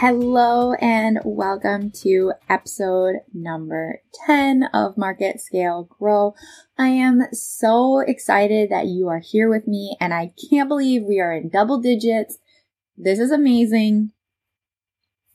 Hello and welcome to episode number 10 of Market Scale Grow. I am so excited that you are here with me and I can't believe we are in double digits. This is amazing.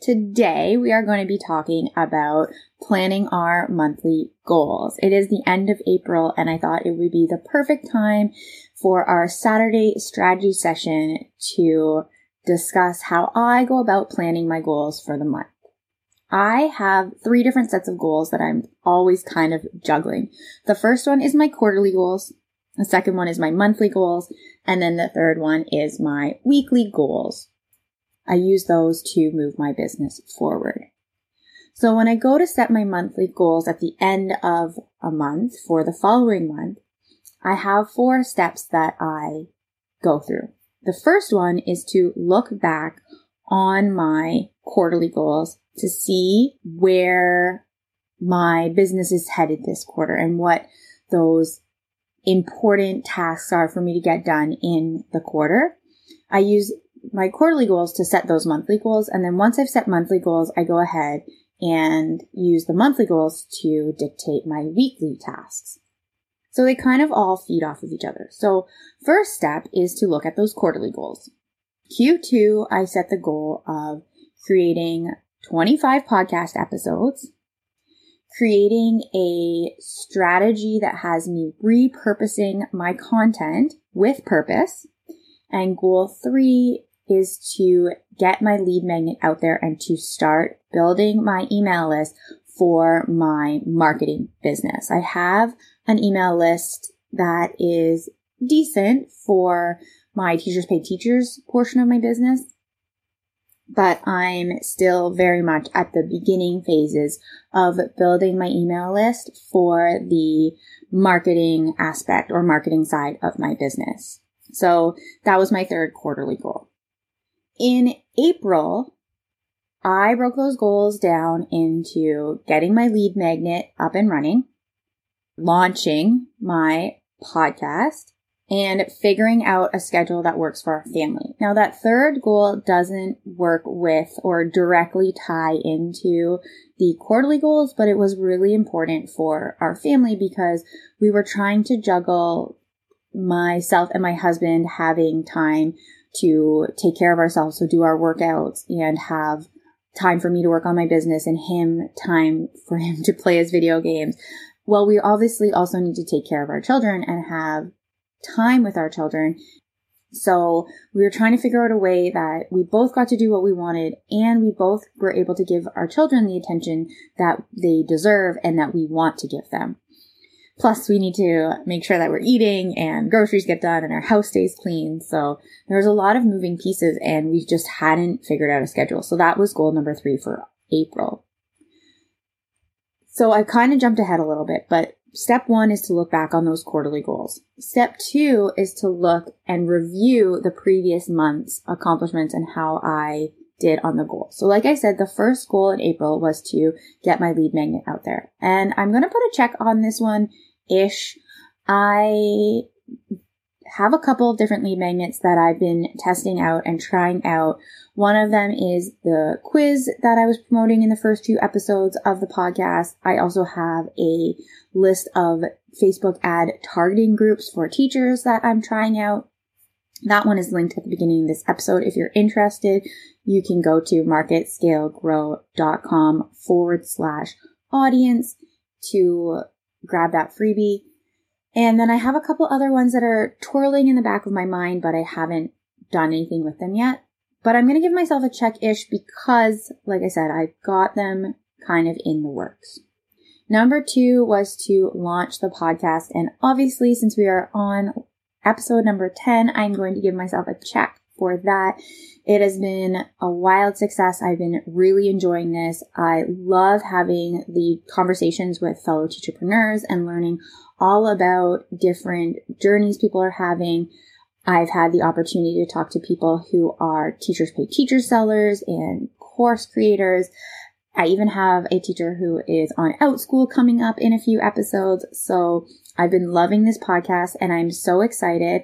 Today we are going to be talking about planning our monthly goals. It is the end of April and I thought it would be the perfect time for our Saturday strategy session to discuss how I go about planning my goals for the month. I have three different sets of goals that I'm always kind of juggling. The first one is my quarterly goals. The second one is my monthly goals. And then the third one is my weekly goals. I use those to move my business forward. So when I go to set my monthly goals at the end of a month for the following month, I have four steps that I go through. The first one is to look back on my quarterly goals to see where my business is headed this quarter and what those important tasks are for me to get done in the quarter. I use my quarterly goals to set those monthly goals. And then once I've set monthly goals, I go ahead and use the monthly goals to dictate my weekly tasks. So they kind of all feed off of each other. So first step is to look at those quarterly goals. Q2, I set the goal of creating 25 podcast episodes, creating a strategy that has me repurposing my content with purpose. And goal three is to get my lead magnet out there and to start building my email list for my marketing business. I have an email list that is decent for my teachers pay teachers portion of my business, but I'm still very much at the beginning phases of building my email list for the marketing aspect or marketing side of my business. So that was my third quarterly goal. In April, I broke those goals down into getting my lead magnet up and running, launching my podcast, and figuring out a schedule that works for our family. Now, that third goal doesn't work with or directly tie into the quarterly goals, but it was really important for our family because we were trying to juggle myself and my husband having time to take care of ourselves, so do our workouts and have time for me to work on my business and him time for him to play his video games. Well, we obviously also need to take care of our children and have time with our children. So we were trying to figure out a way that we both got to do what we wanted and we both were able to give our children the attention that they deserve and that we want to give them. Plus, we need to make sure that we're eating and groceries get done and our house stays clean. So there's a lot of moving pieces and we just hadn't figured out a schedule. So that was goal number three for April. So I kind of jumped ahead a little bit, but step one is to look back on those quarterly goals. Step two is to look and review the previous month's accomplishments and how I did on the goal. So like I said, the first goal in April was to get my lead magnet out there. And I'm going to put a check on this one ish. I have a couple of different lead magnets that I've been testing out and trying out. One of them is the quiz that I was promoting in the first two episodes of the podcast. I also have a list of Facebook ad targeting groups for teachers that I'm trying out. That one is linked at the beginning of this episode. If you're interested, you can go to marketscalegrow.com forward slash audience to grab that freebie. And then I have a couple other ones that are twirling in the back of my mind, but I haven't done anything with them yet. But I'm going to give myself a check ish because, like I said, I've got them kind of in the works. Number two was to launch the podcast. And obviously, since we are on episode number 10, I'm going to give myself a check for that. It has been a wild success. I've been really enjoying this. I love having the conversations with fellow teacherpreneurs and learning all about different journeys people are having. I've had the opportunity to talk to people who are teachers pay teacher sellers and course creators. I even have a teacher who is on Outschool coming up in a few episodes. So I've been loving this podcast and I'm so excited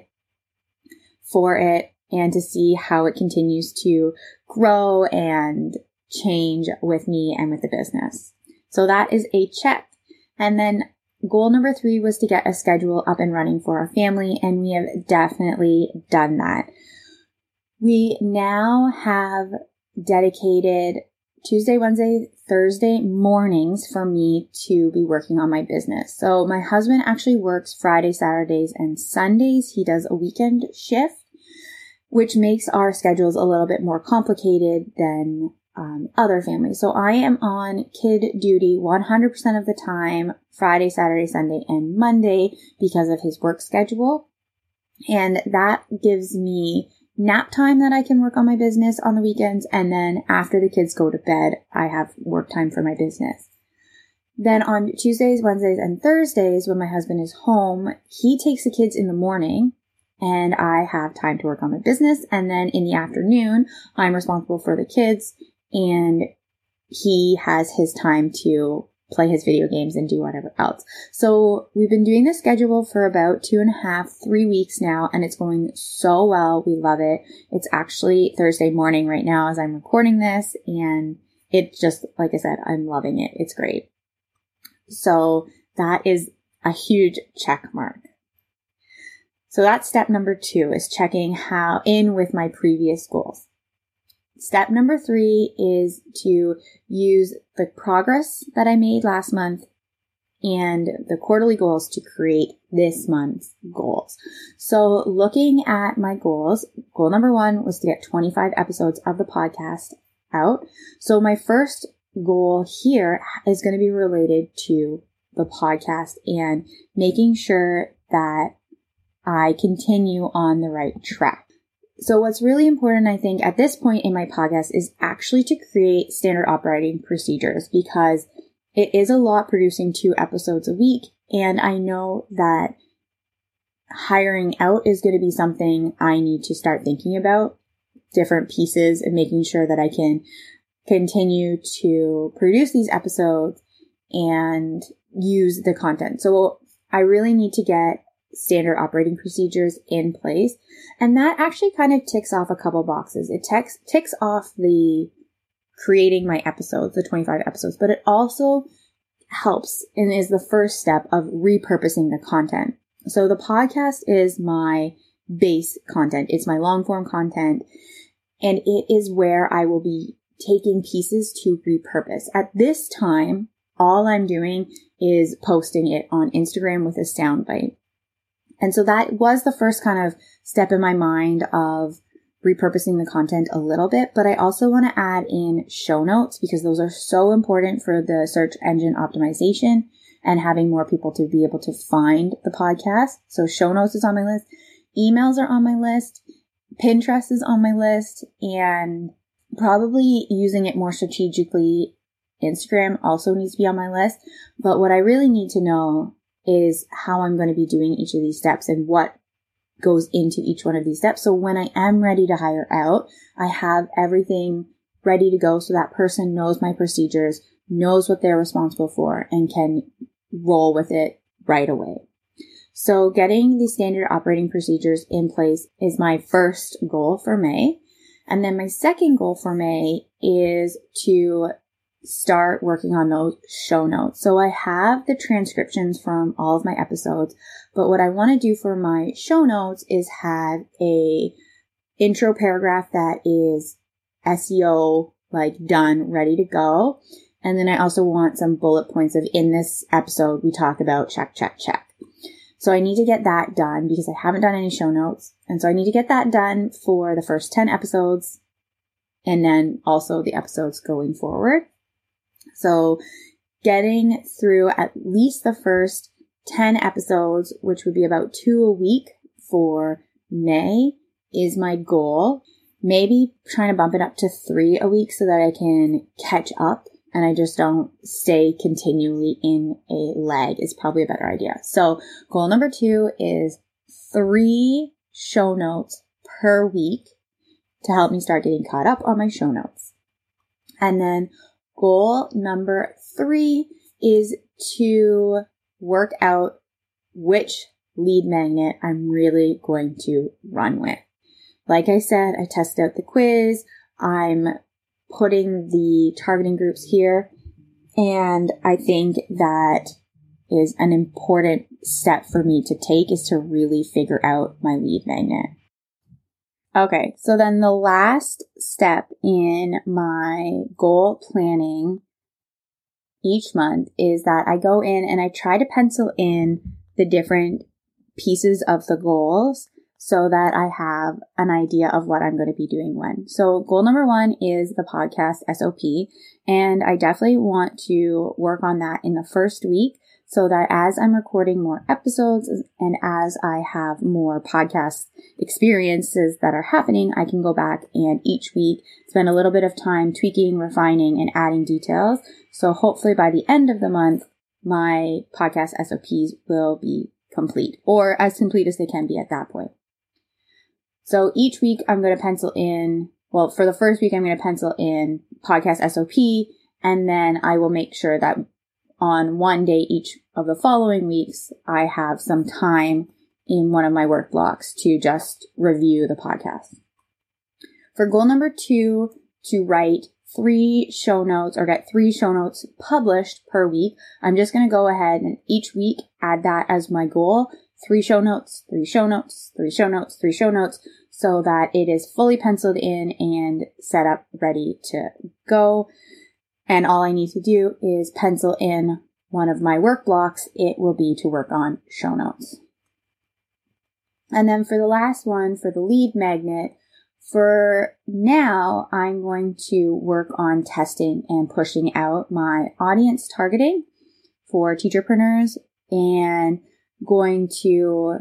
for it and to see how it continues to grow and change with me and with the business. So that is a check. And then goal number three was to get a schedule up and running for our family, and we have definitely done that. We now have dedicated Tuesday, Wednesday, Thursday mornings for me to be working on my business. So my husband actually works Friday, Saturdays, and Sundays. He does a weekend shift which makes our schedules a little bit more complicated than um, other families. So I am on kid duty 100% of the time, Friday, Saturday, Sunday, and Monday because of his work schedule. And that gives me nap time that I can work on my business on the weekends. And then after the kids go to bed, I have work time for my business. Then on Tuesdays, Wednesdays, and Thursdays, when my husband is home, he takes the kids in the morning and I have time to work on my business. And then in the afternoon, I'm responsible for the kids and he has his time to play his video games and do whatever else. So we've been doing this schedule for about two and a half, three weeks now, and it's going so well. We love it. It's actually Thursday morning right now as I'm recording this, and it just, like I said, I'm loving it. It's great. So that is a huge check mark. So that's step number two is checking how in with my previous goals. Step number three is to use the progress that I made last month and the quarterly goals to create this month's goals. So looking at my goals, goal number one was to get 25 episodes of the podcast out. So my first goal here is going to be related to the podcast and making sure that I continue on the right track. So what's really important, I think, at this point in my podcast is actually to create standard operating procedures because it is a lot producing two episodes a week. And I know that hiring out is going to be something I need to start thinking about different pieces and making sure that I can continue to produce these episodes and use the content. So I really need to get standard operating procedures in place. And that actually kind of ticks off a couple boxes. It ticks, ticks off the creating my episodes, the 25 episodes, but it also helps and is the first step of repurposing the content. So the podcast is my base content. It's my long form content and it is where I will be taking pieces to repurpose. At this time, all I'm doing is posting it on Instagram with a soundbite. And so that was the first kind of step in my mind of repurposing the content a little bit, but I also want to add in show notes because those are so important for the search engine optimization and having more people to be able to find the podcast. So show notes is on my list. Emails are on my list. Pinterest is on my list and probably using it more strategically. Instagram also needs to be on my list. But what I really need to know is how I'm going to be doing each of these steps and what goes into each one of these steps. So when I am ready to hire out, I have everything ready to go so that person knows my procedures, knows what they're responsible for, and can roll with it right away. So getting the standard operating procedures in place is my first goal for May. And then my second goal for May is to start working on those show notes. So I have the transcriptions from all of my episodes, but what I want to do for my show notes is have a intro paragraph that is SEO like done, ready to go. And then I also want some bullet points of in this episode we talk about check, check, check. So I need to get that done because I haven't done any show notes. And so I need to get that done for the first 10 episodes and then also the episodes going forward. So getting through at least the first 10 episodes, which would be about two a week for May, is my goal. Maybe trying to bump it up to three a week so that I can catch up and I just don't stay continually in a lag is probably a better idea. So goal number two is three show notes per week to help me start getting caught up on my show notes. And then goal number three is to work out which lead magnet I'm really going to run with. Like I said, I tested out the quiz. I'm putting the targeting groups here. And I think that is an important step for me to take is to really figure out my lead magnet. Okay, so then the last step in my goal planning each month is that I go in and I try to pencil in the different pieces of the goals so that I have an idea of what I'm going to be doing when. So goal number one is the podcast SOP. And I definitely want to work on that in the first week so that as I'm recording more episodes and as I have more podcast experiences that are happening, I can go back and each week spend a little bit of time tweaking, refining, and adding details. So hopefully by the end of the month, my podcast SOPs will be complete or as complete as they can be at that point. So each week I'm going to pencil in, well, for the first week, I'm going to pencil in podcast SOP and then I will make sure that on one day each of the following weeks, I have some time in one of my work blocks to just review the podcast. For goal number two, to write three show notes or get three show notes published per week. I'm just going to go ahead and each week add that as my goal. Three show notes, three show notes, three show notes, three show notes, so that it is fully penciled in and set up ready to go. And all I need to do is pencil in one of my work blocks. It will be to work on show notes. And then for the last one, for the lead magnet, for now, I'm going to work on testing and pushing out my audience targeting for teacherpreneurs and going to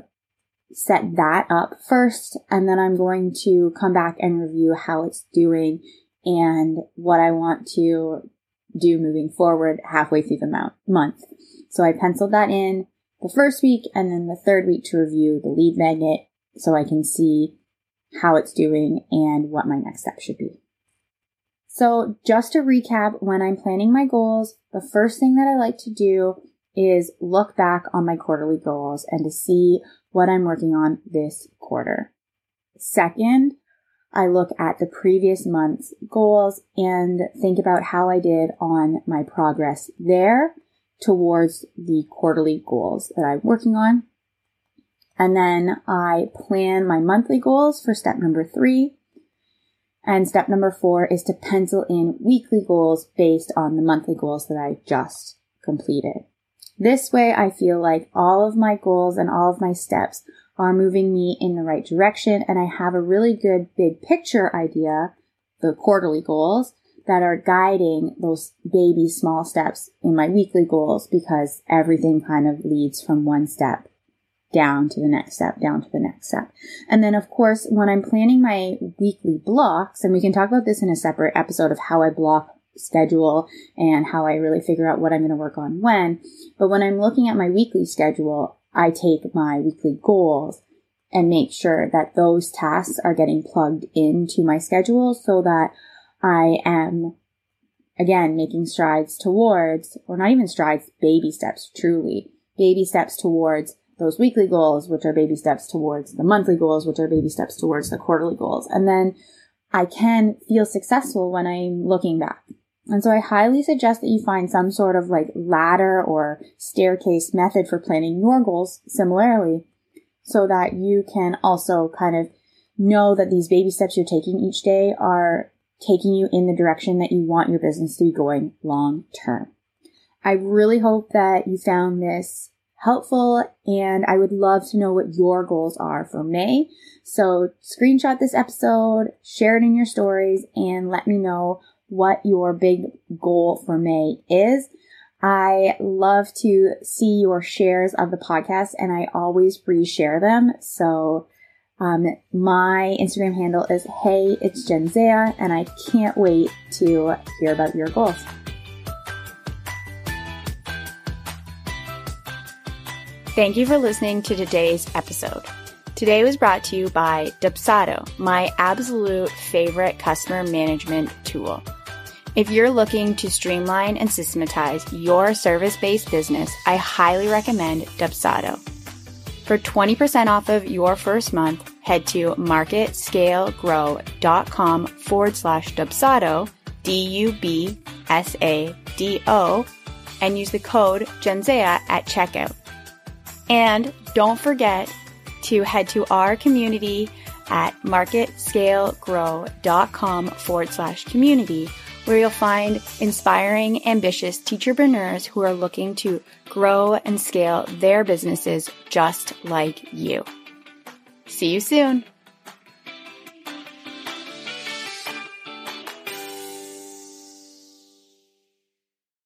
set that up first. And then I'm going to come back and review how it's doing and what I want to do moving forward halfway through the month. So I penciled that in the first week and then the third week to review the lead magnet so I can see how it's doing, and what my next step should be. So just to recap, when I'm planning my goals, the first thing that I like to do is look back on my quarterly goals and to see what I'm working on this quarter. Second, I look at the previous month's goals and think about how I did on my progress there towards the quarterly goals that I'm working on. And then I plan my monthly goals for step number three. And step number four is to pencil in weekly goals based on the monthly goals that I just completed. This way, I feel like all of my goals and all of my steps are moving me in the right direction, and I have a really good big picture idea, the quarterly goals, that are guiding those baby small steps in my weekly goals because everything kind of leads from one step down to the next step, down to the next step. And then, of course, when I'm planning my weekly blocks, and we can talk about this in a separate episode of how I block schedule and how I really figure out what I'm going to work on when. But when I'm looking at my weekly schedule, I take my weekly goals and make sure that those tasks are getting plugged into my schedule so that I am again making strides towards, or not even strides, baby steps, truly, baby steps towards those weekly goals, which are baby steps towards the monthly goals, which are baby steps towards the quarterly goals. And then I can feel successful when I'm looking back. And so I highly suggest that you find some sort of like ladder or staircase method for planning your goals similarly so that you can also kind of know that these baby steps you're taking each day are taking you in the direction that you want your business to be going long term. I really hope that you found this helpful and I would love to know what your goals are for May. So screenshot this episode, share it in your stories and let me know what your big goal for May is. I love to see your shares of the podcast and I always reshare them. So Um, my Instagram handle is Hey, it's Jenzea, and I can't wait to hear about your goals. Thank you for listening to today's episode. Today was brought to you by Dubsado, my absolute favorite customer management tool. If you're looking to streamline and systematize your service based business, I highly recommend Dubsado. For 20% off of your first month, head to marketscalegrow.com forward slash Dubsado, D U B S A D O, and use the code Genzea at checkout. And don't forget to head to our community at marketscalegrow.com forward slash community where you'll find inspiring, ambitious teacherpreneurs who are looking to grow and scale their businesses just like you. See you soon.